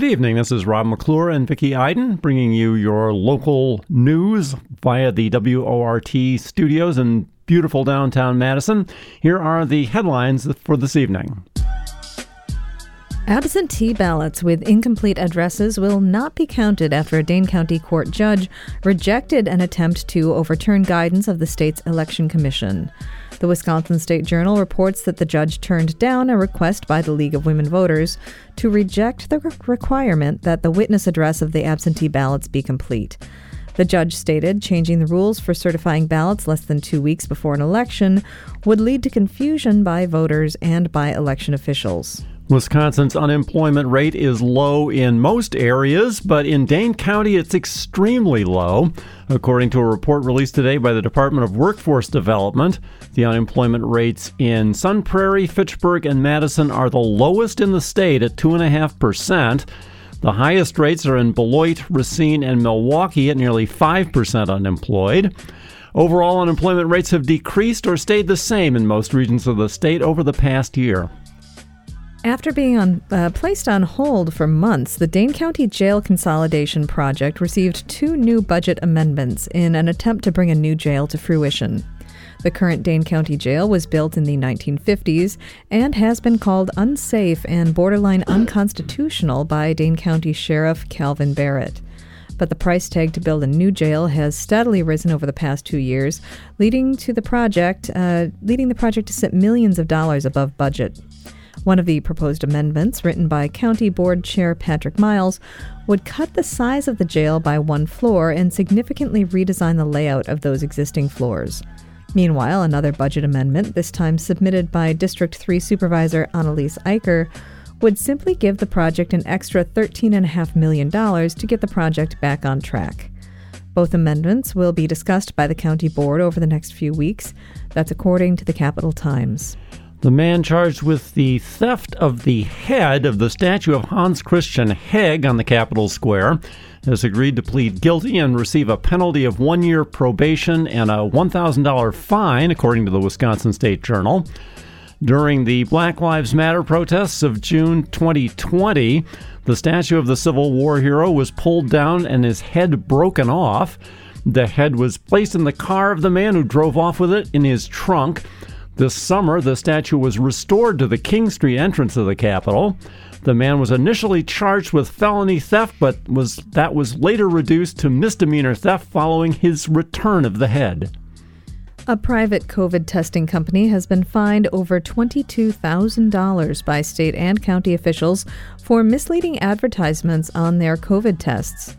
Good evening. This is Rob McClure and Vicki Iden bringing you your local news via the WORT studios in beautiful downtown Madison. Here are the headlines for this evening. Absentee ballots with incomplete addresses will not be counted after a Dane County court judge rejected an attempt to overturn guidance of the state's election commission. The Wisconsin State Journal reports that the judge turned down a request by the League of Women Voters to reject the requirement that the witness address of the absentee ballots be complete. The judge stated changing the rules for certifying ballots less than two weeks before an election would lead to confusion by voters and by election officials. Wisconsin's unemployment rate is low in most areas, but in Dane County it's extremely low. According to a report released today by the Department of Workforce Development, the unemployment rates in Sun Prairie, Fitchburg, and Madison are the lowest in the state at 2.5%. The highest rates are in Beloit, Racine, and Milwaukee at nearly 5% unemployed. Overall, unemployment rates have decreased or stayed the same in most regions of the state over the past year. After being on, uh, placed on hold for months, the Dane County Jail Consolidation Project received two new budget amendments in an attempt to bring a new jail to fruition. The current Dane County Jail was built in the 1950s and has been called unsafe and borderline unconstitutional by Dane County Sheriff Kalvin Barrett. But the price tag to build a new jail has steadily risen over the past two years, leading to the project, uh, leading the project to sit millions of dollars above budget. One of the proposed amendments, written by County Board Chair Patrick Miles, would cut the size of the jail by one floor and significantly redesign the layout of those existing floors. Meanwhile, another budget amendment, this time submitted by District 3 Supervisor Analiese Eicher, would simply give the project an extra $13.5 million to get the project back on track. Both amendments will be discussed by the county board over the next few weeks. That's according to the Capital Times. The man charged with the theft of the head of the statue of Hans Christian Heg on the Capitol Square has agreed to plead guilty and receive a penalty of one year probation and a $1,000 fine, according to the Wisconsin State Journal. During the Black Lives Matter protests of June 2020, the statue of the Civil War hero was pulled down and his head broken off. The head was placed in the car of the man who drove off with it in his trunk. This summer, the statue was restored to the King Street entrance of the Capitol. The man was initially charged with felony theft, but was that was later reduced to misdemeanor theft following his return of the head. A private COVID testing company has been fined over $22,000 by state and county officials for misleading advertisements on their COVID tests.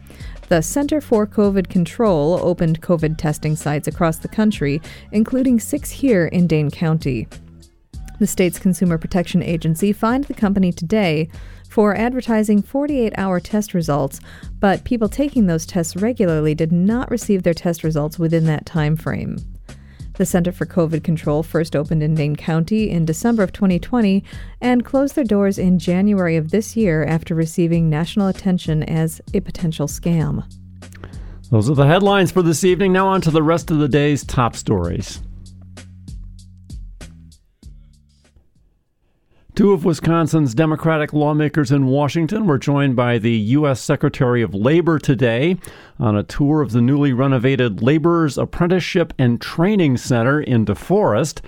The Center for COVID Control opened COVID testing sites across the country, including six here in Dane County. The state's Consumer Protection Agency fined the company today for advertising 48 hour test results, but people taking those tests regularly did not receive their test results within that time frame. The Center for COVID Control first opened in Dane County in December of 2020 and closed their doors in January of this year after receiving national attention as a potential scam. Those are the headlines for this evening. Now, on to the rest of the day's top stories. Two of Wisconsin's Democratic lawmakers in Washington were joined by the U.S. Secretary of Labor today on a tour of the newly renovated Laborers Apprenticeship and Training Center in DeForest.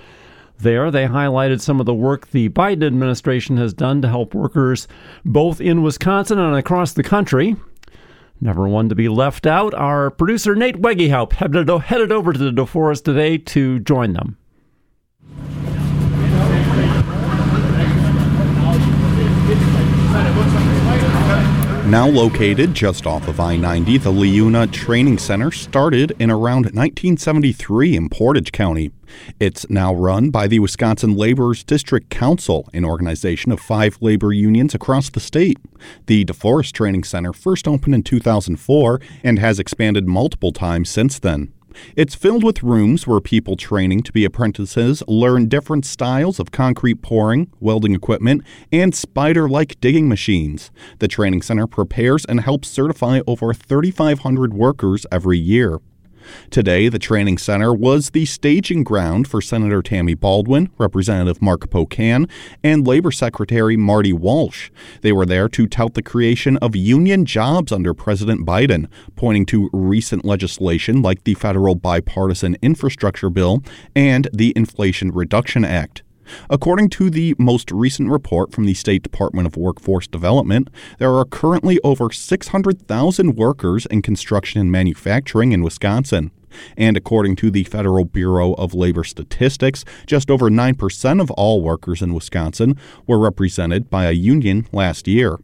There, they highlighted some of the work the Biden administration has done to help workers both in Wisconsin and across the country. Never one to be left out, our producer Nate Wegehaupt headed over to the DeForest today to join them. Now located just off of I 90, the Leuna Training Center started in around 1973 in Portage County. It's now run by the Wisconsin Laborers District Council, an organization of five labor unions across the state. The DeForest Training Center first opened in 2004 and has expanded multiple times since then. It's filled with rooms where people training to be apprentices learn different styles of concrete pouring, welding equipment, and spider like digging machines. The training center prepares and helps certify over 3,500 workers every year. Today, the training center was the staging ground for Senator Tammy Baldwin, Representative Mark Pocan, and Labor Secretary Marty Walsh. They were there to tout the creation of union jobs under President Biden, pointing to recent legislation like the federal bipartisan infrastructure bill and the Inflation Reduction Act. According to the most recent report from the State Department of Workforce Development, there are currently over 600,000 workers in construction and manufacturing in Wisconsin. And according to the Federal Bureau of Labor Statistics, just over 9% of all workers in Wisconsin were represented by a union last year.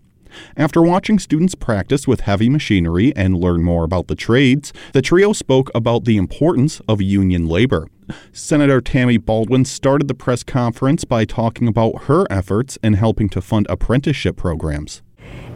After watching students practice with heavy machinery and learn more about the trades, the trio spoke about the importance of union labor. Senator Tammy Baldwin started the press conference by talking about her efforts in helping to fund apprenticeship programs.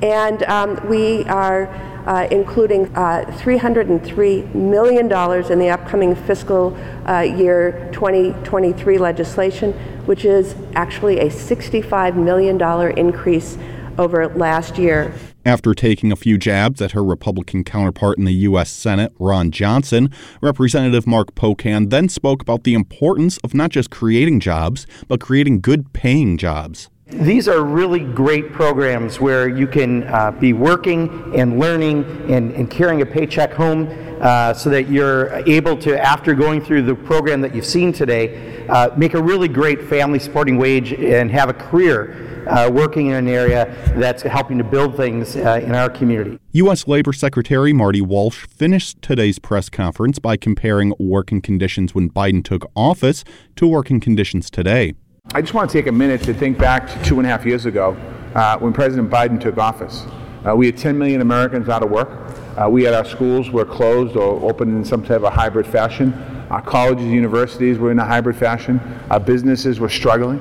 And um, we are uh, including uh, $303 million in the upcoming fiscal uh, year 2023 legislation, which is actually a $65 million increase over last year. After taking a few jabs at her Republican counterpart in the U.S. Senate, Ron Johnson, Representative Mark Pocan then spoke about the importance of not just creating jobs, but creating good paying jobs. These are really great programs where you can uh, be working and learning and, and carrying a paycheck home uh, so that you're able to, after going through the program that you've seen today, uh, make a really great family supporting wage and have a career uh, working in an area that's helping to build things uh, in our community. U.S. Labor Secretary Marty Walsh finished today's press conference by comparing working conditions when Biden took office to working conditions today. I just want to take a minute to think back to two and a half years ago uh, when President Biden took office. Uh, we had 10 million Americans out of work. Uh, we had our schools were closed or open in some type of a hybrid fashion. Our colleges and universities were in a hybrid fashion. Our businesses were struggling.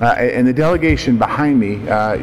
Uh, and the delegation behind me, uh,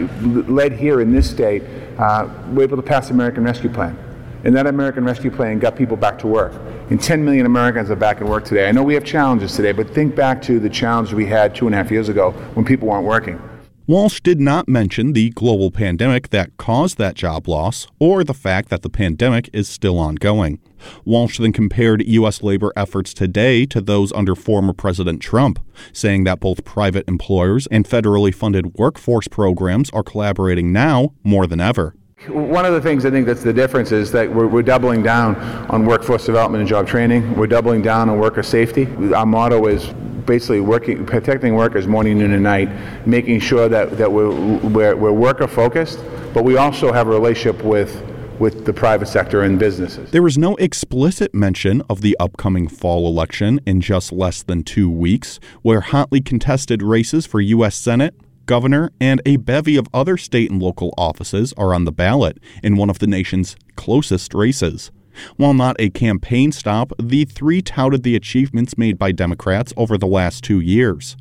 led here in this state, uh, were able to pass the American Rescue Plan. And that American Rescue Plan got people back to work. And 10 million Americans are back in work today. I know we have challenges today, but think back to the challenge we had two and a half years ago when people weren't working. Walsh did not mention the global pandemic that caused that job loss or the fact that the pandemic is still ongoing. Walsh then compared U.S. labor efforts today to those under former President Trump, saying that both private employers and federally funded workforce programs are collaborating now more than ever. One of the things I think that's the difference is that we're, we're, doubling down on workforce development and job training. We're doubling down on worker safety. Our motto is basically working, protecting workers morning, noon, and night, making sure that, that we're, we're, we're worker focused, but we also have a relationship with with the private sector and businesses. There was no explicit mention of the upcoming fall election in just less than two weeks, where hotly contested races for U.S. Senate, governor, and a bevy of other state and local offices are on the ballot in one of the nation's closest races. While not a campaign stop, the three touted the achievements made by Democrats over the last two years.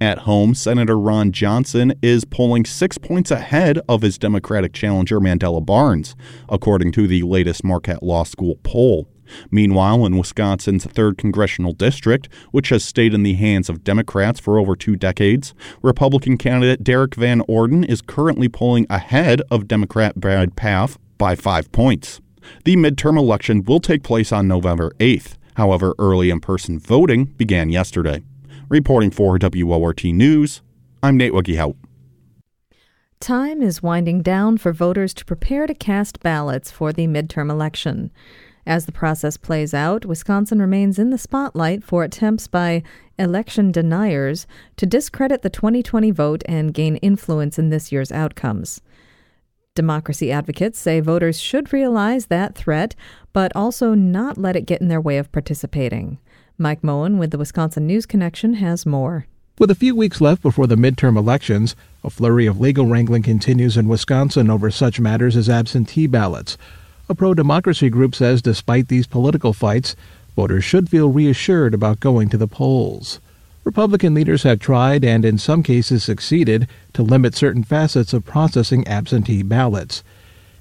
At home, Senator Ron Johnson is polling six points ahead of his Democratic challenger Mandela Barnes, according to the latest Marquette Law School poll. Meanwhile, in Wisconsin's 3rd Congressional District, which has stayed in the hands of Democrats for over two decades, Republican candidate Derrick Van Orden is currently polling ahead of Democrat Brad Pfaff by five points. The midterm election will take place on November 8th. However, early in person voting began yesterday. Reporting for WORT News, I'm Nate Wegehaupt. Time is winding down for voters to prepare to cast ballots for the midterm election. As the process plays out, Wisconsin remains in the spotlight for attempts by election deniers to discredit the 2020 vote and gain influence in this year's outcomes. Democracy advocates say voters should realize that threat, but also not let it get in their way of participating. Mike Moen with the Wisconsin News Connection has more. With a few weeks left before the midterm elections, a flurry of legal wrangling continues in Wisconsin over such matters as absentee ballots. A pro democracy group says despite these political fights, voters should feel reassured about going to the polls. Republican leaders have tried and in some cases succeeded to limit certain facets of processing absentee ballots.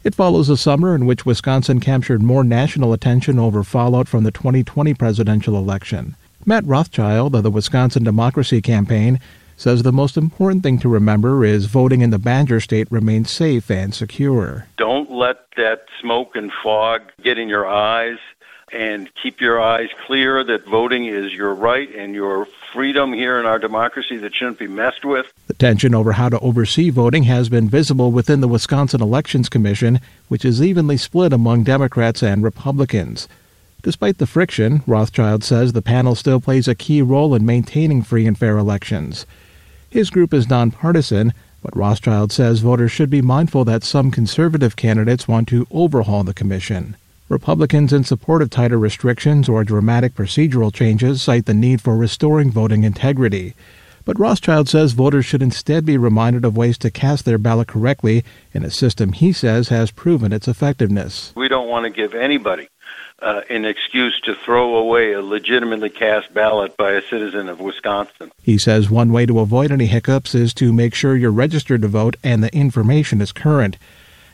It follows a summer in which Wisconsin captured more national attention over fallout from the 2020 presidential election. Matt Rothschild of the Wisconsin Democracy Campaign says the most important thing to remember is voting in the Badger State remains safe and secure. Don't let that smoke and fog get in your eyes and keep your eyes clear that voting is your right and your freedom here in our democracy that shouldn't be messed with. The tension over how to oversee voting has been visible within the Wisconsin Elections Commission, which is evenly split among Democrats and Republicans. Despite the friction, Rothschild says the panel still plays a key role in maintaining free and fair elections. His group is nonpartisan, but Rothschild says voters should be mindful that some conservative candidates want to overhaul the commission. Republicans in support of tighter restrictions or dramatic procedural changes cite the need for restoring voting integrity. But Rothschild says voters should instead be reminded of ways to cast their ballot correctly in a system he says has proven its effectiveness. We don't want to give anybody uh, an excuse to throw away a legitimately cast ballot by a citizen of Wisconsin. He says one way to avoid any hiccups is to make sure you're registered to vote and the information is current.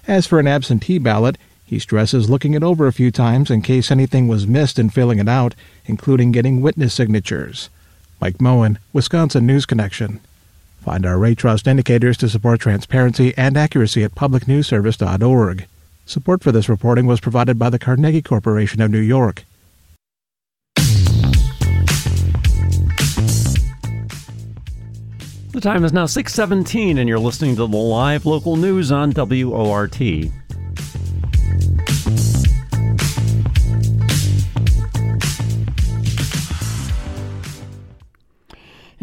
As for an absentee ballot, he stresses looking it over a few times in case anything was missed in filling it out, including getting witness signatures. Mike Moen, Wisconsin News Connection. Find our rate trust indicators to support transparency and accuracy at publicnewsservice.org. Support for this reporting was provided by the Carnegie Corporation of New York. The time is now 6:17 and you're listening to the live local news on WORT.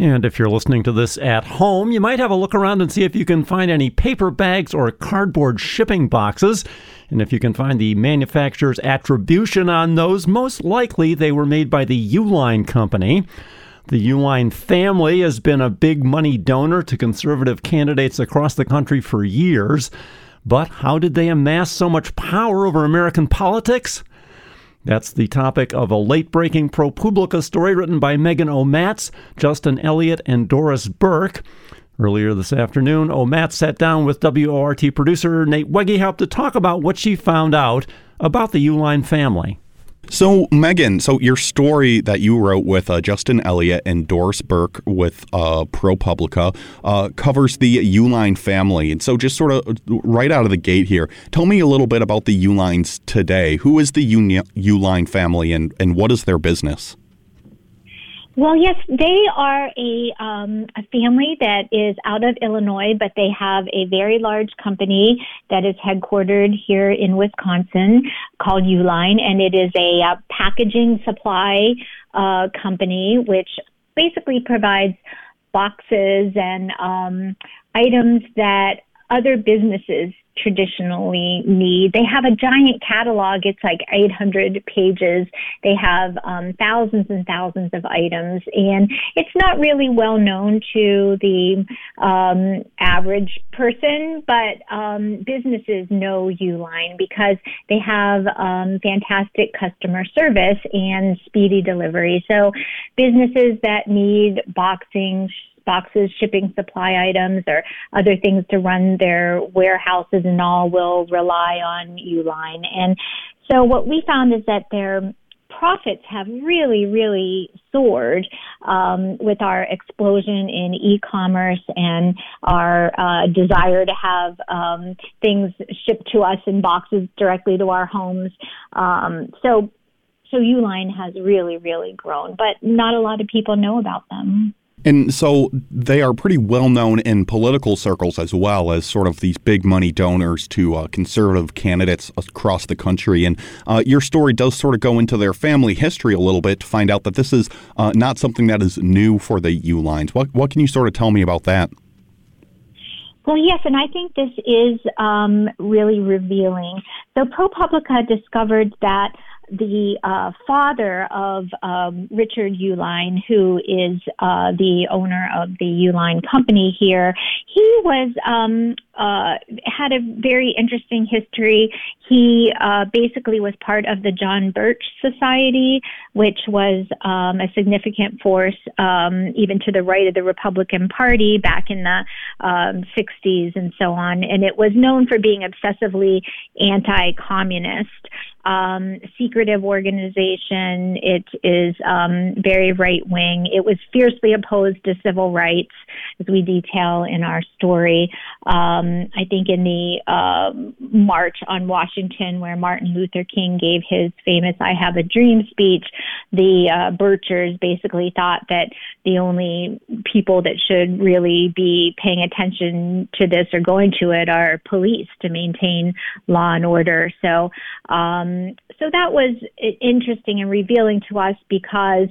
And if you're listening to this at home, you might have a look around and see if you can find any paper bags or cardboard shipping boxes. And if you can find the manufacturer's attribution on those, most likely they were made by the Uline Company. The Uihlein family has been a big money donor to conservative candidates across the country for years. But how did they amass so much power over American politics? That's the topic of a late breaking ProPublica story written by Megan O'Matz, Justin Elliott, and Doris Burke. Earlier this afternoon, O'Matz sat down with WORT producer Nate Wegehaupt to talk about what she found out about the Uihlein family. So, Megan, so your story that you wrote with uh, Justin Elliott and Doris Burke with uh, ProPublica uh, covers the Uihlein family. And so, just sort of right out of the gate here, tell me a little bit about the Uihleins today. Who is the Uihlein family and, and what is their business? Well, yes, they are a, um, a family that is out of Illinois, but they have a very large company that is headquartered here in Wisconsin called Uline, and it is a uh, packaging supply uh, company which basically provides boxes and um, items that other businesses traditionally need. They have a giant catalog. It's like 800 pages. They have um, thousands and thousands of items, and it's not really well known to the um, average person, but um, businesses know Uline because they have um, fantastic customer service and speedy delivery. So businesses that need boxing, boxes, shipping supply items, or other things to run their warehouses and all will rely on Uline. And so what we found is that their profits have really, really soared um, with our explosion in e-commerce and our uh, desire to have um, things shipped to us in boxes directly to our homes. Um, so, so Uline has really, really grown, but not a lot of people know about them. And so they are pretty well known in political circles as well as sort of these big money donors to uh, conservative candidates across the country. And uh, your story does sort of go into their family history a little bit to find out that this is uh, not something that is new for the Uihleins. What, what can you sort of tell me about that? Well, yes, and I think this is um, really revealing. So ProPublica discovered that the uh, father of um, Richard Uihlein, who is uh, the owner of the Uline company here, he was um, uh, had a very interesting history. He uh, basically was part of the John Birch Society, which was um, a significant force um, even to the right of the Republican Party back in the um, 60s and so on. And it was known for being obsessively anti-communist. Um, secretive organization. It is um, very right wing. It was fiercely opposed to civil rights, as we detail in our story. Um, I think in the uh, March on Washington, where Martin Luther King gave his famous "I Have a Dream" speech, the uh, Birchers basically thought that the only people that should really be paying attention to this or going to it are police to maintain law and order. So, um, so that was interesting and revealing to us because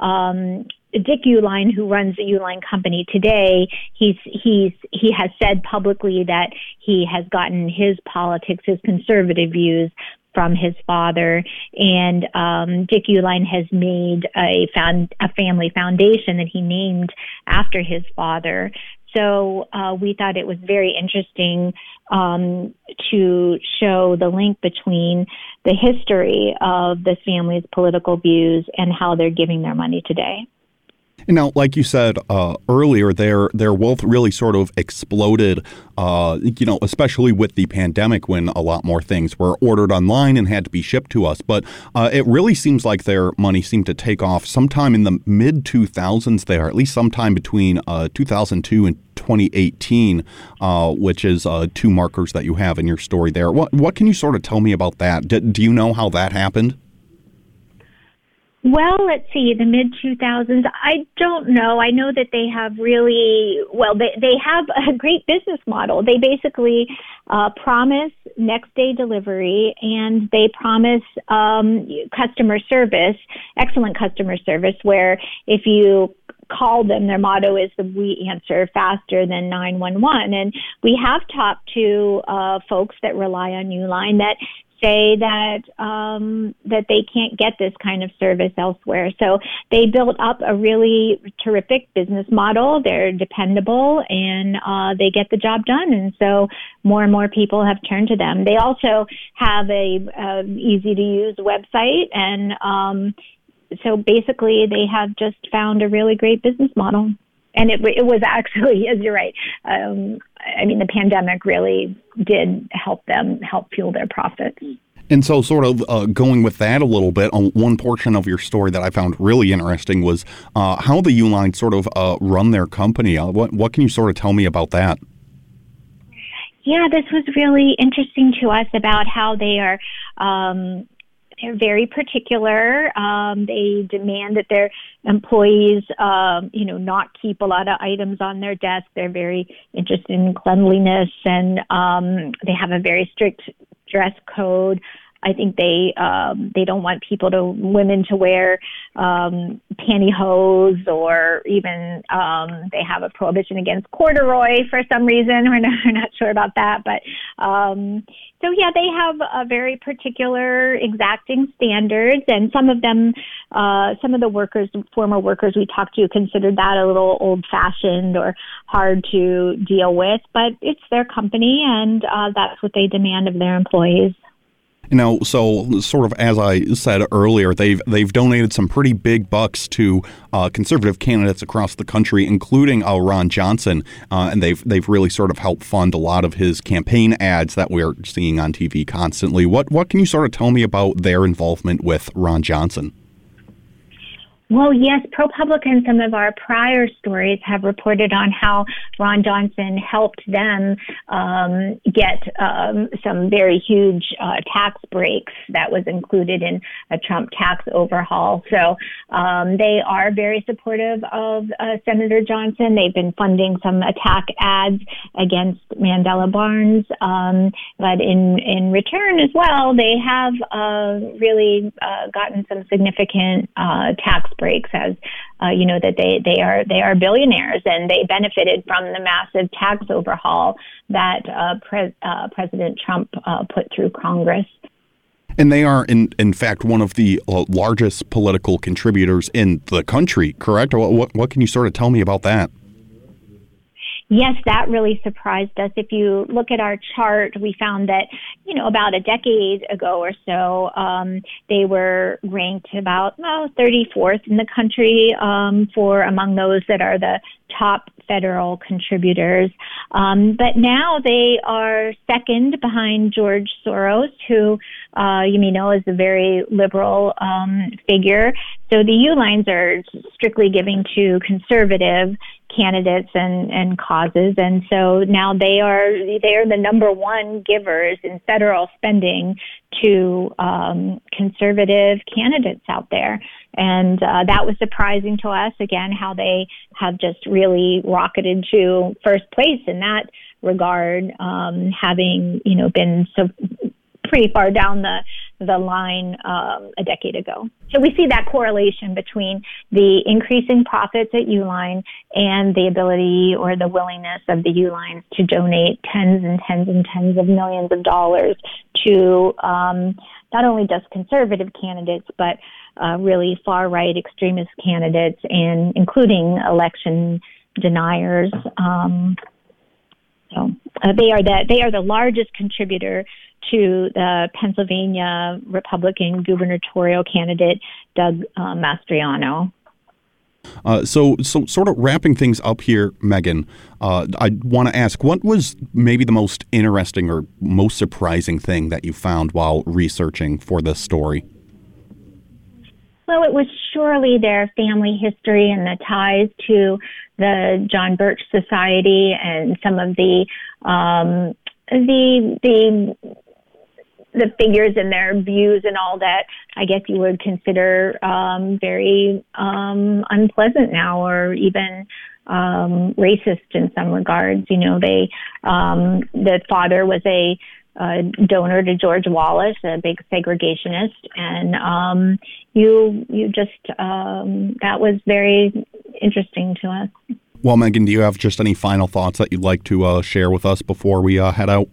um, Dick Uihlein, who runs the Uline company today, he's he's he has said publicly that he has gotten his politics, his conservative views from his father, and um, Dick Uihlein has made a found a family foundation that he named after his father. So uh, we thought it was very interesting um, to show the link between the history of this family's political views and how they're giving their money today. And now, like you said uh, earlier, their their wealth really sort of exploded. Uh, you know, especially with the pandemic, when a lot more things were ordered online and had to be shipped to us. But uh, it really seems like their money seemed to take off sometime in the mid 2000s. There, at least sometime between uh, 2002 and 2018, uh, which is uh, two markers that you have in your story there. What what can you sort of tell me about that? do you know how that happened? Well, let's see, the mid 2000s. I don't know. I know that they have really, well, they, they have a great business model. They basically uh, promise next day delivery and they promise um, customer service, excellent customer service, where if you call them, their motto is that we answer faster than 911. And we have talked to uh, folks that rely on Uline that say that um, that they can't get this kind of service elsewhere. So they built up a really terrific business model. They're dependable and uh, they get the job done. And so more and more people have turned to them. They also have a, a easy to use website and um, so basically they have just found a really great business model and it, it was actually, as you're right, um, I mean, the pandemic really did help them help fuel their profits. And so, sort of uh, going with that a little bit, on one portion of your story that I found really interesting was uh, how the Uihlein sort of uh, run their company. Uh, what, what can you sort of tell me about that? Yeah, this was really interesting to us about how they are um, very particular. Um, they demand that their employees, um, you know, not keep a lot of items on their desk. They're very interested in cleanliness, and um, they have a very strict dress code. I think they um, they don't want people to women to wear um, pantyhose or even um, they have a prohibition against corduroy for some reason. We're not, we're not sure about that, but um, so yeah, they have a very particular exacting standards, and some of them, uh, some of the workers, former workers we talked to, considered that a little old-fashioned or hard to deal with. But it's their company, and uh, that's what they demand of their employees. You know, so sort of as I said earlier, they've they've donated some pretty big bucks to uh, conservative candidates across the country, including uh, Ron Johnson, uh, and they've they've really sort of helped fund a lot of his campaign ads that we're seeing on TV constantly. What what can you sort of tell me about their involvement with Ron Johnson? Well, yes, ProPublica and some of our prior stories have reported on how Ron Johnson helped them um, get um, some very huge uh, tax breaks that was included in a Trump tax overhaul. So um, they are very supportive of uh, Senator Johnson. They've been funding some attack ads against Mandela Barnes, um, but in in return as well, they have uh, really uh, gotten some significant uh, tax breaks as uh, you know that they they are they are billionaires and they benefited from the massive tax overhaul that uh, Pre- uh, President Trump uh, put through Congress. And they are, in in fact, one of the uh, largest political contributors in the country. Correct? What, what what can you sort of tell me about that? Yes, that really surprised us. If you look at our chart, we found that, you know, about a decade ago or so, um, they were ranked about well, 34th in the country um, for among those that are the top federal contributors. Um, but now they are second behind George Soros, who uh, know, is a very liberal um, figure. So the Uihleins are strictly giving to conservative candidates and, and causes, and so now they are they are the number one givers in federal spending to um, conservative candidates out there, and uh, that was surprising to us. Again, how they have just really rocketed to first place in that regard, um, having you know been so pretty far down the the line um, a decade ago. So we see that correlation between the increasing profits at Uline and the ability or the willingness of the Uihleins to donate tens and tens and tens of millions of dollars to um, not only just conservative candidates, but uh, really far right extremist candidates, and including election deniers. Um, so uh, they are the they are the largest contributor to the Pennsylvania Republican gubernatorial candidate Doug uh, Mastriano. Uh, so, so sort of wrapping things up here, Megan. Uh, I want to ask, what was maybe the most interesting or most surprising thing that you found while researching for this story? Well, it was surely their family history and the ties to the John Birch Society and some of the um, the the the figures and their views and all that, I guess you would consider um, very um, unpleasant now, or even um, racist in some regards. You know, they um, the father was a uh, donor to George Wallace, a big segregationist, and um, you you just um, that was very interesting to us. Well, Megan, do you have just any final thoughts that you'd like to uh, share with us before we uh, head out?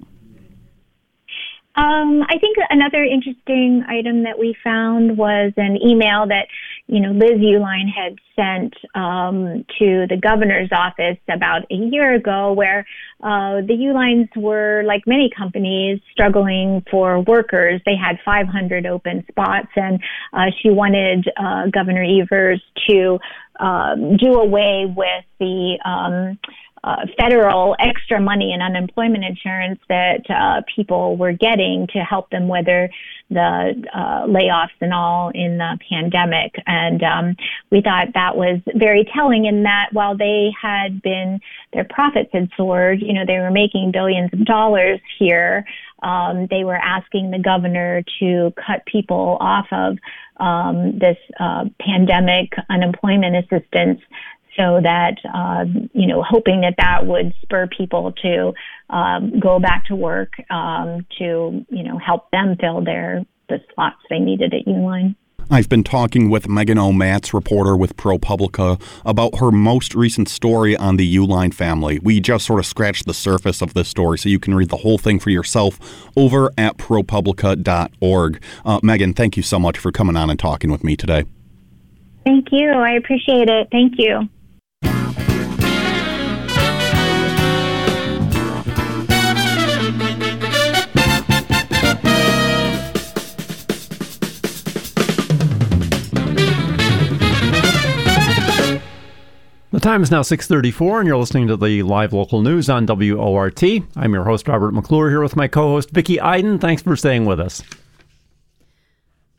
Um, I think another interesting item that we found was an email that you know Liz Uihlein had sent um, to the governor's office about a year ago, where uh, the Uihleins were, like many companies, struggling for workers. They had 500 open spots, and uh, she wanted uh, Governor Evers to um, do away with the um, uh, federal extra money and unemployment insurance that uh, people were getting to help them weather the uh, layoffs and all in the pandemic. And um, we thought that was very telling in that while they had been, their profits had soared, you know, they were making billions of dollars here. Um, they were asking the governor to cut people off of um, this uh, pandemic unemployment assistance so that um, you know hoping that that would spur people to um, go back to work um, to you know help them fill their the slots they needed at Uline. I've been talking with Megan O'Matz, reporter with ProPublica, about her most recent story on the Uihlein family. We just sort of scratched the surface of this story, so you can read the whole thing for yourself over at ProPublica.org. Uh, Megan, thank you so much for coming on and talking with me today. Thank you. I appreciate it. Thank you. Time is now 6:34 and you're listening to the live local news on WORT. I'm your host Robert McClure here with my co-host Vicki Iden. Thanks for staying with us.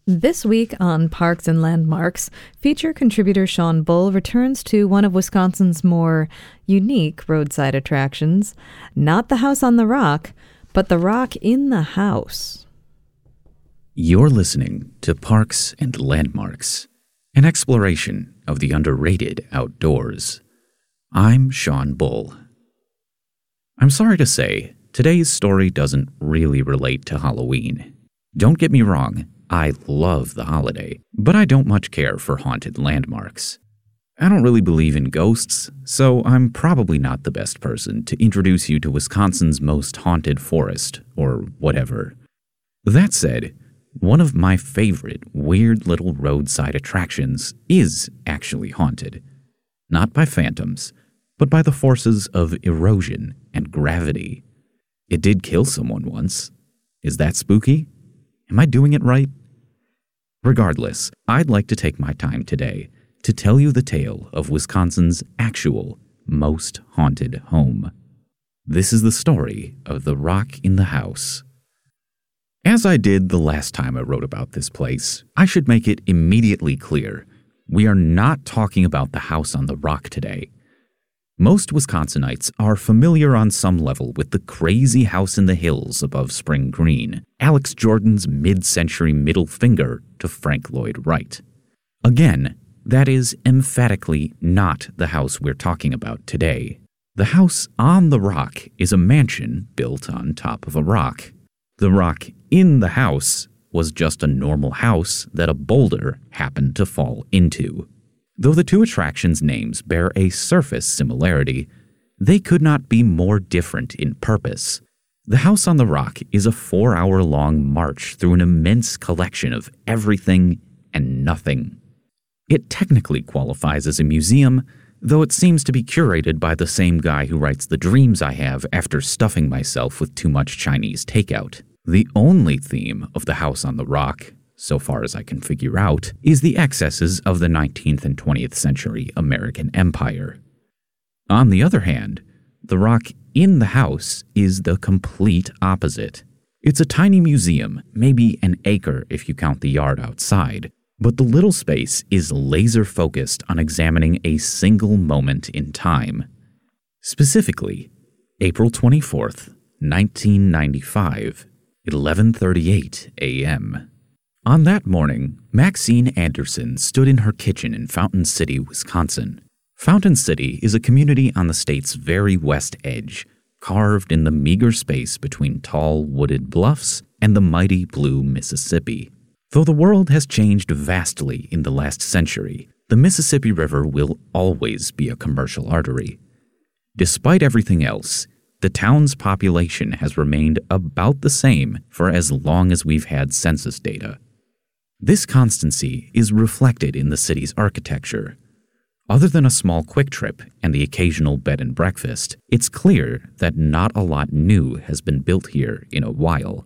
This week on Parks and Landmarks, feature contributor Sean Bull returns to one of Wisconsin's more unique roadside attractions, not the house on the rock, but the rock in the house. You're listening to Parks and Landmarks, an exploration of the underrated outdoors. I'm Sean Bull. I'm sorry to say, today's story doesn't really relate to Halloween. Don't get me wrong, I love the holiday, but I don't much care for haunted landmarks. I don't really believe in ghosts, so I'm probably not the best person to introduce you to Wisconsin's most haunted forest, or whatever. That said, one of my favorite weird little roadside attractions is actually haunted. Not by phantoms, but by the forces of erosion and gravity. It did kill someone once. Is that spooky? Am I doing it right? Regardless, I'd like to take my time today to tell you the tale of Wisconsin's actual most haunted home. This is the story of the Rock in the House. As I did the last time I wrote about this place, I should make it immediately clear we are not talking about the house on the rock today. Most Wisconsinites are familiar on some level with the crazy house in the hills above Spring Green, Alex Jordan's mid century middle finger to Frank Lloyd Wright. Again, that is emphatically not the house we're talking about today. The house on the rock is a mansion built on top of a rock. The rock in the house was just a normal house that a boulder happened to fall into. Though the two attractions' names bear a surface similarity, they could not be more different in purpose. The House on the Rock is a four hour long march through an immense collection of everything and nothing. It technically qualifies as a museum, though it seems to be curated by the same guy who writes the dreams I have after stuffing myself with too much Chinese takeout. The only theme of the House on the Rock so far as I can figure out, is the excesses of the 19th and 20th century American empire. On the other hand, the rock in the house is the complete opposite. It's a tiny museum, maybe an acre if you count the yard outside, but the little space is laser focused on examining a single moment in time. Specifically, April 24th, 1995, 11:38 a.m. On that morning, Maxine Anderson stood in her kitchen in Fountain City, Wisconsin. Fountain City is a community on the state's very west edge, carved in the meager space between tall wooded bluffs and the mighty blue Mississippi. Though the world has changed vastly in the last century, the Mississippi River will always be a commercial artery. Despite everything else, the town's population has remained about the same for as long as we've had census data. This constancy is reflected in the city's architecture. Other than a small Kwik Trip and the occasional bed and breakfast, it's clear that not a lot new has been built here in a while.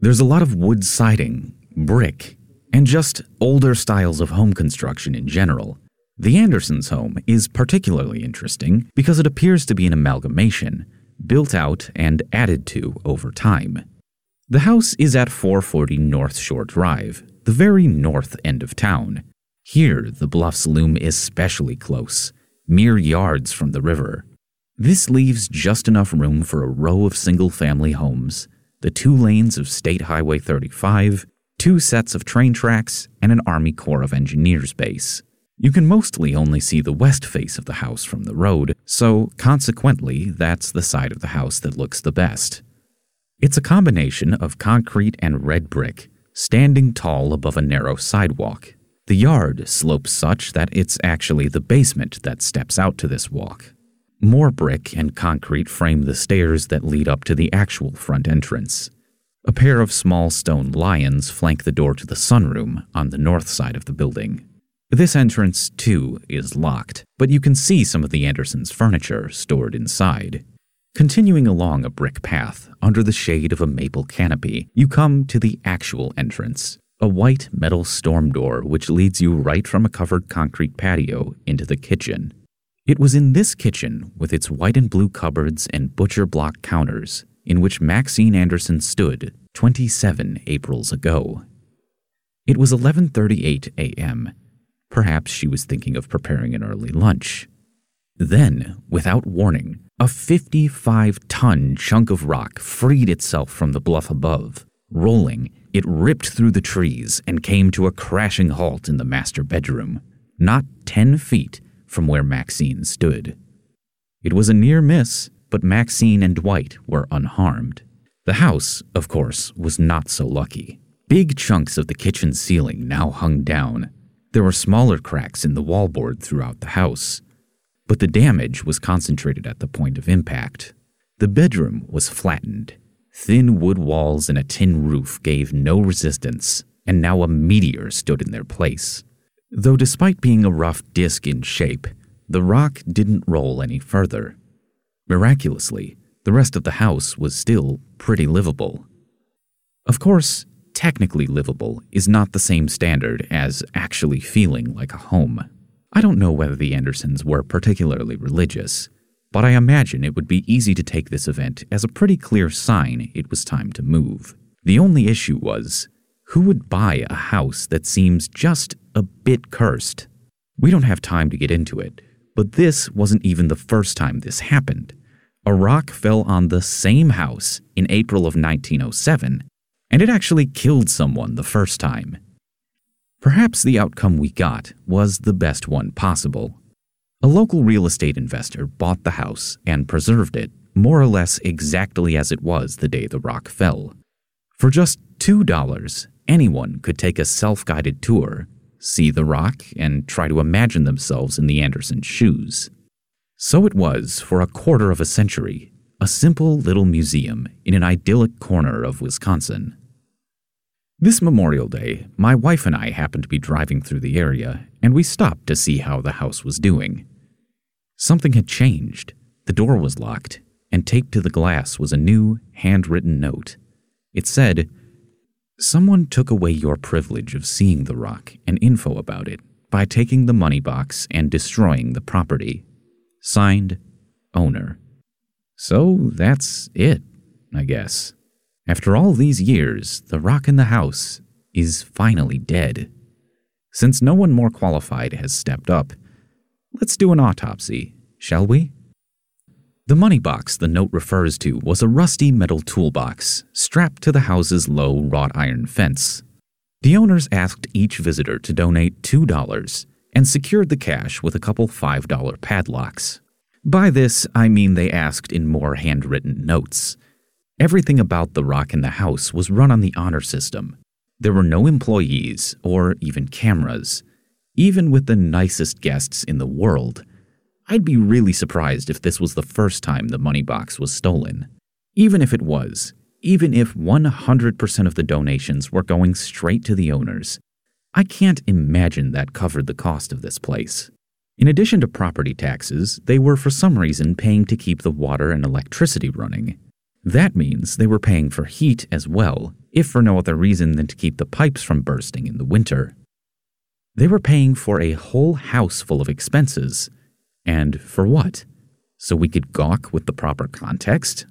There's a lot of wood siding, brick, and just older styles of home construction in general. The Andersons' home is particularly interesting because it appears to be an amalgamation, built out and added to over time. The house is at 440 North Shore Drive, the very north end of town. Here, the bluffs loom especially close, mere yards from the river. This leaves just enough room for a row of single family homes, the two lanes of State Highway 35, two sets of train tracks, and an Army Corps of Engineers base. You can mostly only see the west face of the house from the road, so consequently, that's the side of the house that looks the best. It's a combination of concrete and red brick, standing tall above a narrow sidewalk. The yard slopes such that it's actually the basement that steps out to this walk. More brick and concrete frame the stairs that lead up to the actual front entrance. A pair of small stone lions flank the door to the sunroom on the north side of the building. This entrance, too, is locked, but you can see some of the Andersons' furniture stored inside. Continuing along a brick path, under the shade of a maple canopy, you come to the actual entrance, a white metal storm door which leads you right from a covered concrete patio into the kitchen. It was in this kitchen, with its white and blue cupboards and butcher block counters, in which Maxine Anderson stood 27 Aprils ago. It was 11:38 a.m. Perhaps she was thinking of preparing an early lunch. Then, without warning, a 55 ton chunk of rock freed itself from the bluff above. Rolling, it ripped through the trees and came to a crashing halt in the master bedroom, not 10 feet from where Maxine stood. It was a near miss, but Maxine and Dwight were unharmed. The house, of course, was not so lucky. Big chunks of the kitchen ceiling now hung down. There were smaller cracks in the wallboard throughout the house but the damage was concentrated at the point of impact. The bedroom was flattened. Thin wood walls and a tin roof gave no resistance, and now a meteor stood in their place. Though, despite being a rough disk in shape, the rock didn't roll any further. Miraculously, the rest of the house was still pretty livable. Of course, technically livable is not the same standard as actually feeling like a home. I don't know whether the Andersons were particularly religious, but I imagine it would be easy to take this event as a pretty clear sign it was time to move. The only issue was who would buy a house that seems just a bit cursed? We don't have time to get into it, but this wasn't even the first time this happened. A rock fell on the same house in April of 1907, and it actually killed someone the first time. Perhaps the outcome we got was the best one possible. A local real estate investor bought the house and preserved it more or less exactly as it was the day the rock fell. For just $2, anyone could take a self guided tour, see the rock, and try to imagine themselves in the Anderson shoes. So it was for a quarter of a century, a simple little museum in an idyllic corner of Wisconsin. This Memorial Day, my wife and I happened to be driving through the area, and we stopped to see how the house was doing. Something had changed. The door was locked, and taped to the glass was a new, handwritten note. It said, Someone took away your privilege of seeing the rock and info about it by taking the money box and destroying the property. Signed, owner. So that's it, I guess. After all these years, the rock in the house is finally dead. Since no one more qualified has stepped up, let's do an autopsy, shall we? The money box the note refers to was a rusty metal toolbox strapped to the house's low wrought iron fence. The owners asked each visitor to donate $2 and secured the cash with a couple $5 padlocks. By this, I mean they asked in more handwritten notes. Everything about the rock in the house was run on the honor system. There were no employees or even cameras. Even with the nicest guests in the world, I'd be really surprised if this was the first time the money box was stolen. Even if it was, even if 100% of the donations were going straight to the owners, I can't imagine that covered the cost of this place. In addition to property taxes, they were for some reason paying to keep the water and electricity running. That means they were paying for heat as well, if for no other reason than to keep the pipes from bursting in the winter. They were paying for a whole house full of expenses, and for what? So we could gawk with the proper context?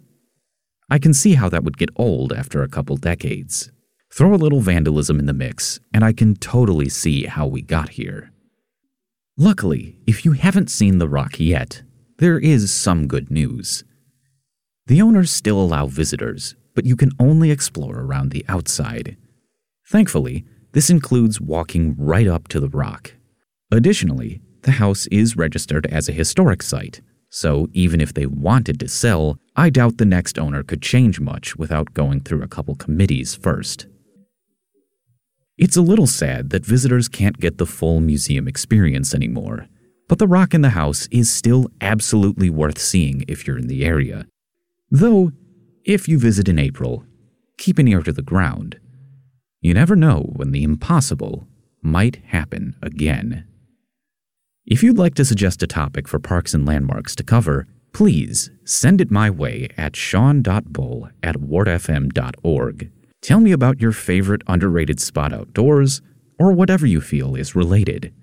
I can see how that would get old after a couple decades. Throw a little vandalism in the mix, and I can totally see how we got here. Luckily, if you haven't seen The Rock yet, there is some good news. The owners still allow visitors, but you can only explore around the outside. Thankfully, this includes walking right up to the rock. Additionally, the house is registered as a historic site, so even if they wanted to sell, I doubt the next owner could change much without going through a couple committees first. It's a little sad that visitors can't get the full museum experience anymore, but the rock in the house is still absolutely worth seeing if you're in the area. Though, if you visit in April, keep an ear to the ground. You never know when the impossible might happen again. If you'd like to suggest a topic for Parks and Landmarks to cover, please send it my way at sean.bull at wortfm.org. Tell me about your favorite underrated spot outdoors, or whatever you feel is related.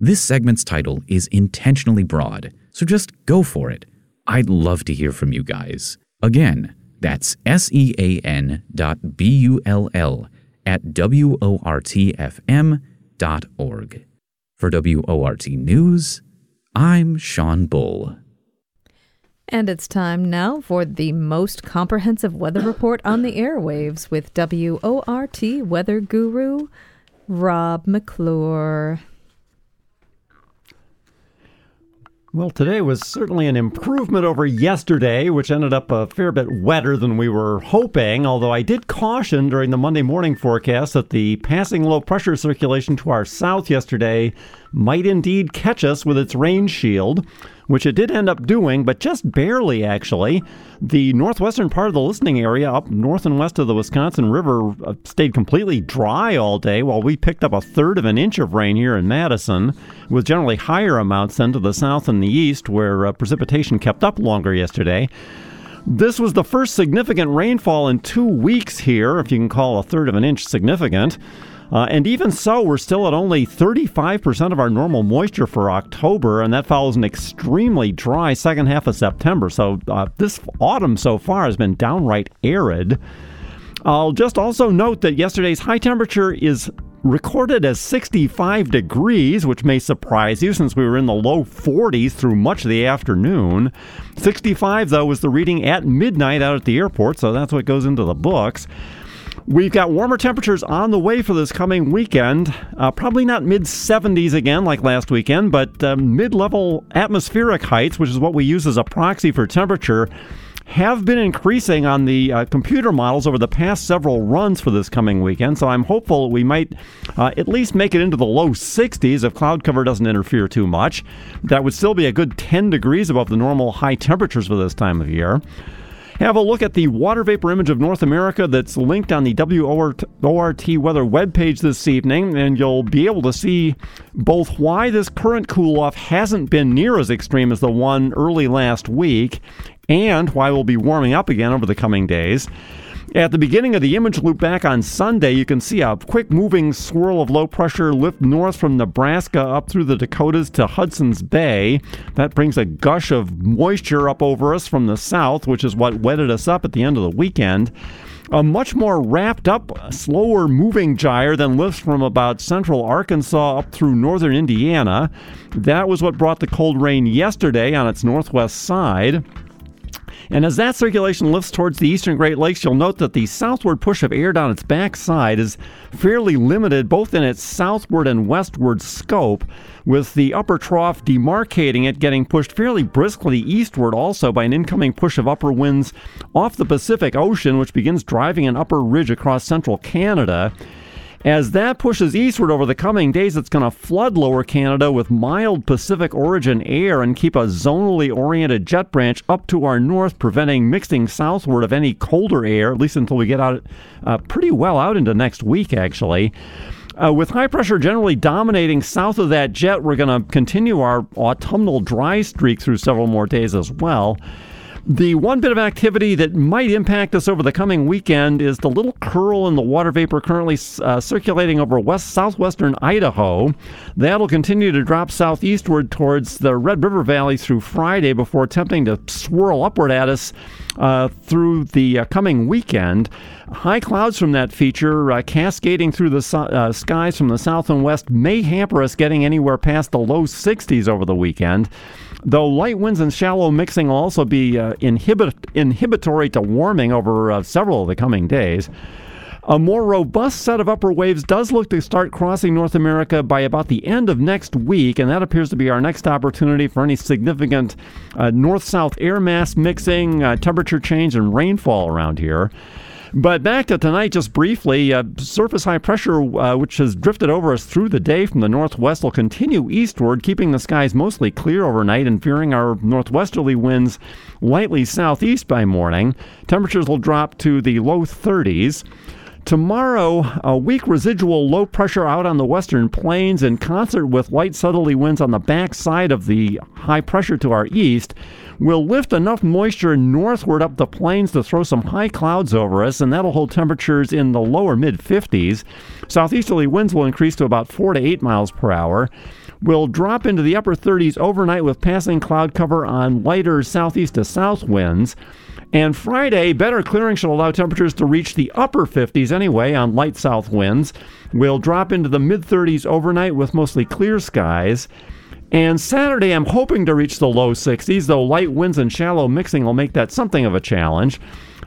This segment's title is intentionally broad, so just go for it. I'd love to hear from you guys. Again, that's S E A N dot B U L L at W O R T F M dot org. For WORT News, I'm Sean Bull. And it's time now for the most comprehensive weather report on the airwaves with WORT weather guru Rob McClure. Well, today was certainly an improvement over yesterday, which ended up a fair bit wetter than we were hoping. Although I did caution during the Monday morning forecast that the passing low pressure circulation to our south yesterday might indeed catch us with its rain shield which it did end up doing, but just barely actually. The northwestern part of the listening area, up north and west of the Wisconsin River, uh, stayed completely dry all day, while we picked up a third of an inch of rain here in Madison, with generally higher amounts then to the south and the east, where uh, precipitation kept up longer yesterday. This was the first significant rainfall in two weeks here, if you can call a third of an inch significant. Uh, and even so, we're still at only 35% of our normal moisture for October, and that follows an extremely dry second half of September. So uh, this autumn so far has been downright arid. I'll just also note that yesterday's high temperature is recorded as 65 degrees, which may surprise you since we were in the low 40s through much of the afternoon. 65, though, was the reading at midnight out at the airport, so that's what goes into the books. We've got warmer temperatures on the way for this coming weekend. Uh, probably not mid 70s again like last weekend, but uh, mid level atmospheric heights, which is what we use as a proxy for temperature, have been increasing on the uh, computer models over the past several runs for this coming weekend. So I'm hopeful we might uh, at least make it into the low 60s if cloud cover doesn't interfere too much. That would still be a good 10 degrees above the normal high temperatures for this time of year. Have a look at the water vapor image of North America that's linked on the WORT weather webpage this evening, and you'll be able to see both why this current cool off hasn't been near as extreme as the one early last week, and why we'll be warming up again over the coming days. At the beginning of the image loop back on Sunday, you can see a quick moving swirl of low pressure lift north from Nebraska up through the Dakotas to Hudson's Bay. That brings a gush of moisture up over us from the south, which is what wetted us up at the end of the weekend. A much more wrapped up, slower moving gyre than lifts from about central Arkansas up through northern Indiana. That was what brought the cold rain yesterday on its northwest side. And as that circulation lifts towards the eastern Great Lakes, you'll note that the southward push of air down its backside is fairly limited both in its southward and westward scope, with the upper trough demarcating it getting pushed fairly briskly eastward also by an incoming push of upper winds off the Pacific Ocean, which begins driving an upper ridge across central Canada. As that pushes eastward over the coming days, it's going to flood lower Canada with mild Pacific origin air and keep a zonally oriented jet branch up to our north, preventing mixing southward of any colder air, at least until we get out uh, pretty well out into next week, actually. Uh, with high pressure generally dominating south of that jet, we're going to continue our autumnal dry streak through several more days as well. The one bit of activity that might impact us over the coming weekend is the little curl in the water vapor currently uh, circulating over west southwestern Idaho. That'll continue to drop southeastward towards the Red River Valley through Friday before attempting to swirl upward at us uh, through the uh, coming weekend. High clouds from that feature uh, cascading through the uh, skies from the south and west may hamper us getting anywhere past the low 60s over the weekend though light winds and shallow mixing will also be uh, inhibit- inhibitory to warming over uh, several of the coming days. A more robust set of upper waves does look to start crossing North America by about the end of next week, and that appears to be our next opportunity for any significant uh, north south air mass mixing, uh, temperature change, and rainfall around here. But back to tonight, just briefly, uh, surface high pressure, uh, which has drifted over us through the day from the northwest, will continue eastward, keeping the skies mostly clear overnight and veering our northwesterly winds lightly southeast by morning. Temperatures will drop to the low 30s. Tomorrow, a weak residual low pressure out on the western plains in concert with light southerly winds on the back side of the high pressure to our east will lift enough moisture northward up the plains to throw some high clouds over us, and that'll hold temperatures in the lower mid 50s. Southeasterly winds will increase to about 4 to 8 miles per hour. Will drop into the upper 30s overnight with passing cloud cover on lighter southeast to south winds. And Friday, better clearing should allow temperatures to reach the upper 50s anyway on light south winds. We'll drop into the mid 30s overnight with mostly clear skies. And Saturday, I'm hoping to reach the low 60s, though light winds and shallow mixing will make that something of a challenge.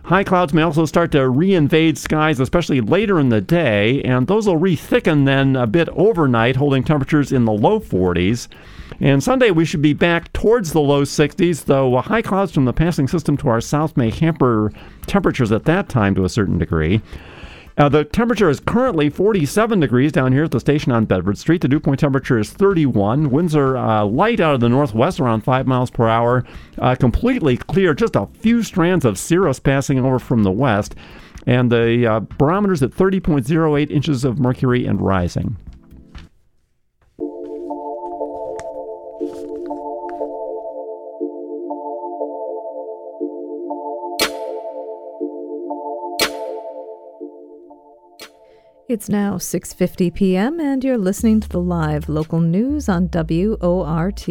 High clouds may also start to reinvade skies, especially later in the day, and those will re-thicken then a bit overnight, holding temperatures in the low 40s. And Sunday, we should be back towards the low 60s, though uh, high clouds from the passing system to our south may hamper temperatures at that time to a certain degree. Uh, the temperature is currently 47 degrees down here at the station on Bedford Street. The dew point temperature is 31. Winds are uh, light out of the northwest, around 5 miles per hour. Uh, completely clear, just a few strands of cirrus passing over from the west. And the uh, barometer's at 30.08 inches of mercury and rising. It's now 6:50 p.m. and you're listening to the live local news on WORT.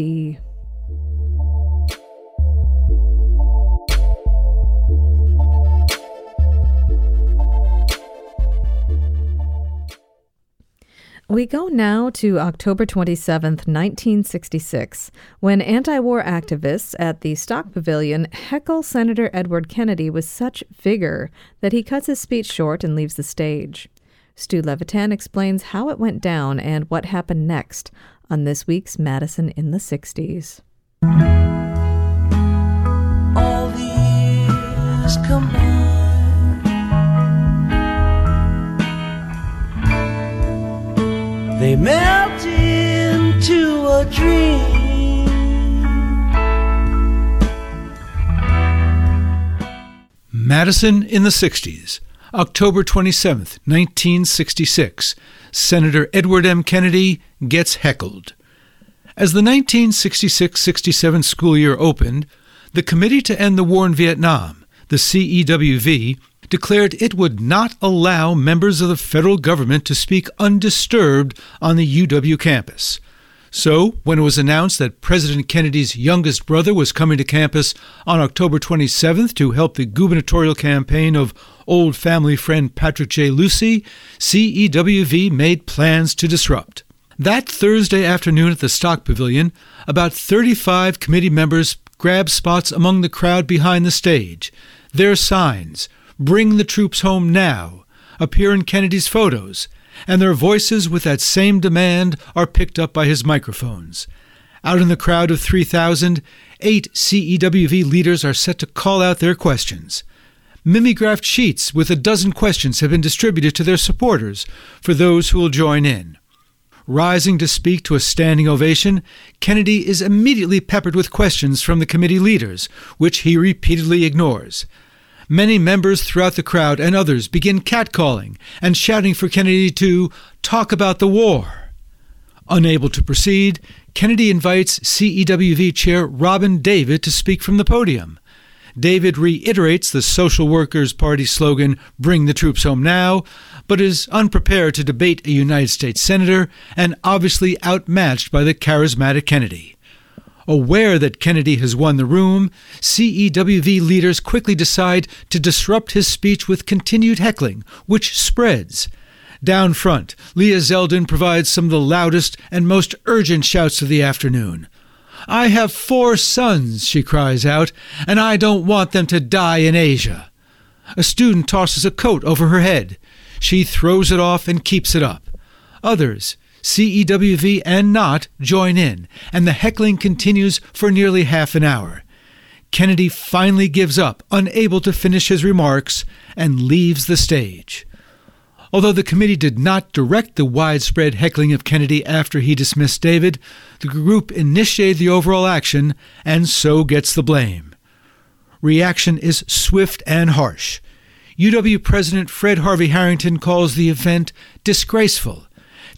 We go now to October 27, 1966, when anti war activists at the Stock Pavilion heckle Senator Edward Kennedy with such vigor that he cuts his speech short and leaves the stage. Stu Levitan explains how it went down and what happened next on this week's Madison in the 60s. All these They melt into a dream. Madison in the 60s, October 27, 1966. Senator Edward M. Kennedy gets heckled. As the 1966 67 school year opened, the Committee to End the War in Vietnam, the CEWV, declared it would not allow members of the federal government to speak undisturbed on the UW campus. So, when it was announced that President Kennedy's youngest brother was coming to campus on October 27th to help the gubernatorial campaign of old family friend Patrick J. Lucey, CEWV made plans to disrupt. That Thursday afternoon at the Stock Pavilion, about 35 committee members grabbed spots among the crowd behind the stage. Their signs, Bring the troops home now, appear in Kennedy's photos, and their voices with that same demand are picked up by his microphones. Out in the crowd of 3,000, eight CEWV leaders are set to call out their questions. Mimeographed sheets with a dozen questions have been distributed to their supporters for those who will join in. Rising to speak to a standing ovation, Kennedy is immediately peppered with questions from the committee leaders, which he repeatedly ignores. Many members throughout the crowd and others begin catcalling and shouting for Kennedy to talk about the war. Unable to proceed, Kennedy invites CEWV Chair Robin David to speak from the podium. David reiterates the Socialist Workers Party slogan, Bring the Troops Home Now, but is unprepared to debate a United States Senator and obviously outmatched by the charismatic Kennedy. Aware that Kennedy has won the room, CEWV leaders quickly decide to disrupt his speech with continued heckling, which spreads. Down front, Leah Zeldin provides some of the loudest and most urgent shouts of the afternoon. I have four sons, she cries out, and I don't want them to die in Asia. A student tosses a coat over her head. She throws it off and keeps it up. Others, CEWV and not join in, and the heckling continues for nearly half an hour. Kennedy finally gives up, unable to finish his remarks, and leaves the stage. Although the committee did not direct the widespread heckling of Kennedy after he dismissed David, the group initiated the overall action and so gets the blame. Reaction is swift and harsh. UW President Fred Harvey Harrington calls the event disgraceful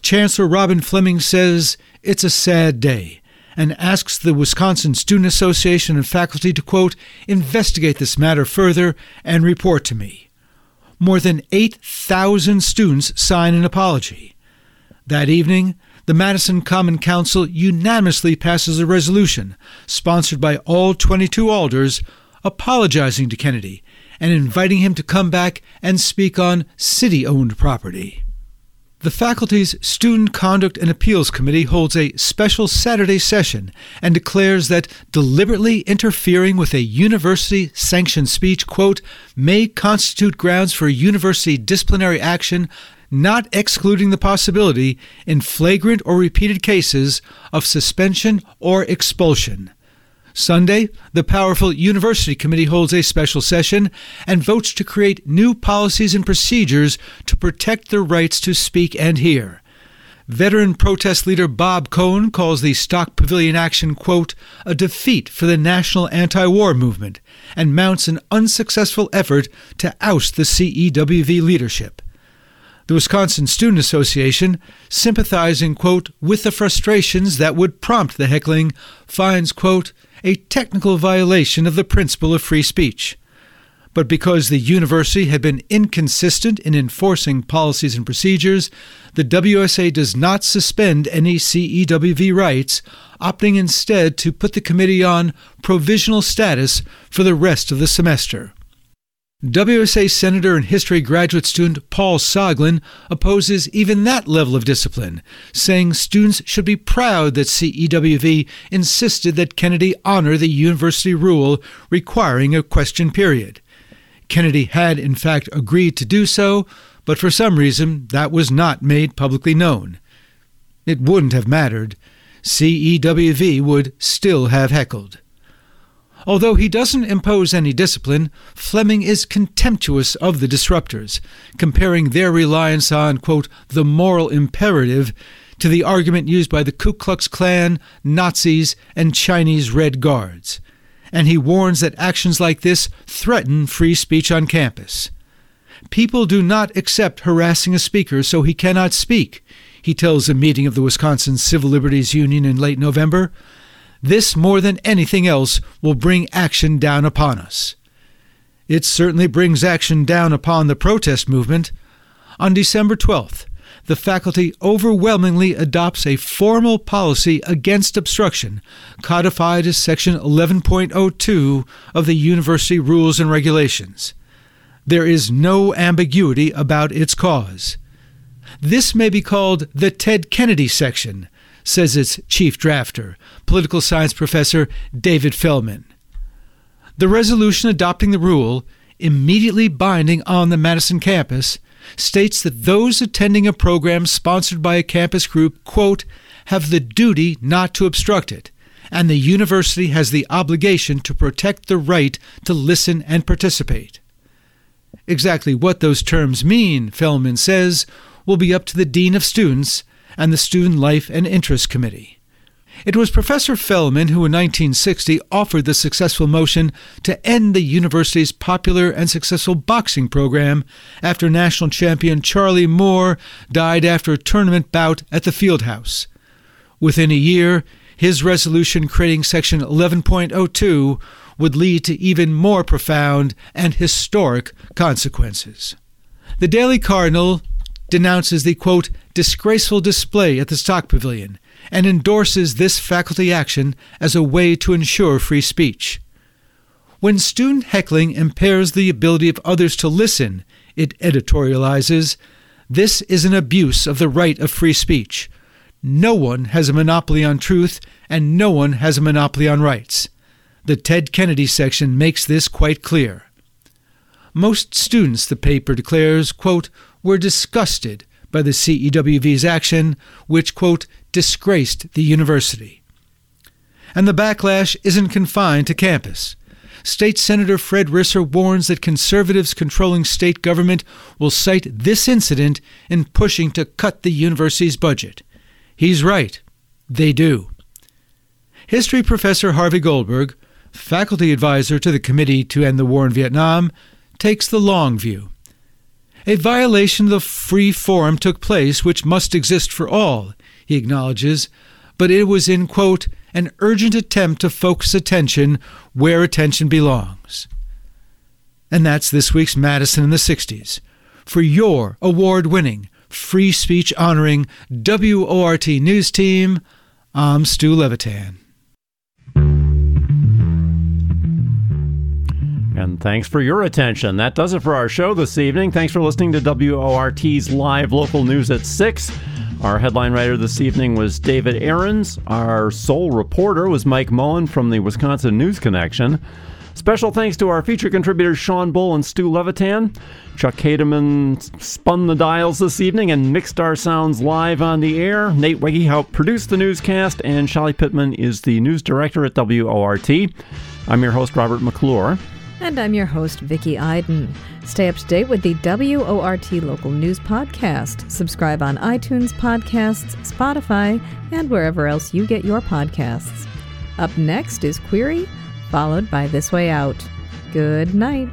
Chancellor Robben Fleming says it's a sad day and asks the Wisconsin Student Association and faculty to, quote, investigate this matter further and report to me. More than 8,000 students sign an apology. That evening, the Madison Common Council unanimously passes a resolution, sponsored by all 22 alders, apologizing to Kennedy and inviting him to come back and speak on city owned property. The faculty's Student Conduct and Appeals Committee holds a special Saturday session and declares that deliberately interfering with a university sanctioned speech, quote, may constitute grounds for university disciplinary action, not excluding the possibility, in flagrant or repeated cases, of suspension or expulsion. Sunday, the powerful University Committee holds a special session and votes to create new policies and procedures to protect their rights to speak and hear. Veteran protest leader Bob Cohen calls the Stock Pavilion action, quote, a defeat for the national anti war movement and mounts an unsuccessful effort to oust the CEWV leadership. The Wisconsin Student Association, sympathizing, quote, with the frustrations that would prompt the heckling, finds, quote, a technical violation of the principle of free speech. But because the university had been inconsistent in enforcing policies and procedures, the WSA does not suspend any CEWV rights, opting instead to put the committee on provisional status for the rest of the semester. WSA Senator and history graduate student Paul Soglin opposes even that level of discipline, saying students should be proud that CEWV insisted that Kennedy honor the university rule requiring a question period. Kennedy had, in fact, agreed to do so, but for some reason that was not made publicly known. It wouldn't have mattered. CEWV would still have heckled. Although he doesn't impose any discipline, Fleming is contemptuous of the disruptors, comparing their reliance on, quote, the moral imperative to the argument used by the Ku Klux Klan, Nazis, and Chinese Red Guards. And he warns that actions like this threaten free speech on campus. People do not accept harassing a speaker so he cannot speak, he tells a meeting of the Wisconsin Civil Liberties Union in late November. This, more than anything else, will bring action down upon us. It certainly brings action down upon the protest movement. On December 12th, the faculty overwhelmingly adopts a formal policy against obstruction, codified as Section 11.02 of the University Rules and Regulations. There is no ambiguity about its cause. This may be called the Ted Kennedy section, says its chief drafter, political science professor David Fellman. The resolution adopting the rule, immediately binding on the Madison campus, states that those attending a program sponsored by a campus group, quote, have the duty not to obstruct it, and the university has the obligation to protect the right to listen and participate. Exactly what those terms mean, Fellman says, will be up to the Dean of Students and the Student Life and Interest Committee. It was Professor Fellman who in 1960 offered the successful motion to end the university's popular and successful boxing program after national champion Charlie Moore died after a tournament bout at the Fieldhouse. Within a year, his resolution creating Section 11.02 would lead to even more profound and historic consequences. The Daily Cardinal denounces the quote disgraceful display at the Stock Pavilion and endorses this faculty action as a way to ensure free speech. When student heckling impairs the ability of others to listen, it editorializes, this is an abuse of the right of free speech. No one has a monopoly on truth, and no one has a monopoly on rights. The Ted Kennedy section makes this quite clear. Most students, the paper declares, quote, were disgusted by the CEWV's action, which, quote, disgraced the university. And the backlash isn't confined to campus. State Senator Fred Risser warns that conservatives controlling state government will cite this incident in pushing to cut the university's budget. He's right. They do. History professor Harvey Goldberg, faculty advisor to the Committee to End the War in Vietnam, takes the long view. A violation of the free forum took place which must exist for all, he acknowledges, but it was in, quote, an urgent attempt to focus attention where attention belongs. And that's this week's Madison in the 60s. For your award winning, free speech honoring WORT news team, I'm Stu Levitan. And thanks for your attention. That does it for our show this evening. Thanks for listening to WORT's live local news at 6. Our headline writer this evening was David Ahrens. Our sole reporter was Mike Mullen from the Wisconsin News Connection. Special thanks to our feature contributors Sean Bull and Stu Levitan. Chuck Hademan spun the dials this evening and mixed our sounds live on the air. Nate Wegehaupt helped produce the newscast, and Shelly Pittman is the news director at WORT. I'm your host, Robert McClure. And I'm your host, Vicki Iden. Stay up to date with the WORT Local News Podcast. Subscribe on iTunes Podcasts, Spotify, and wherever else you get your podcasts. Up next is Query, followed by This Way Out. Good night.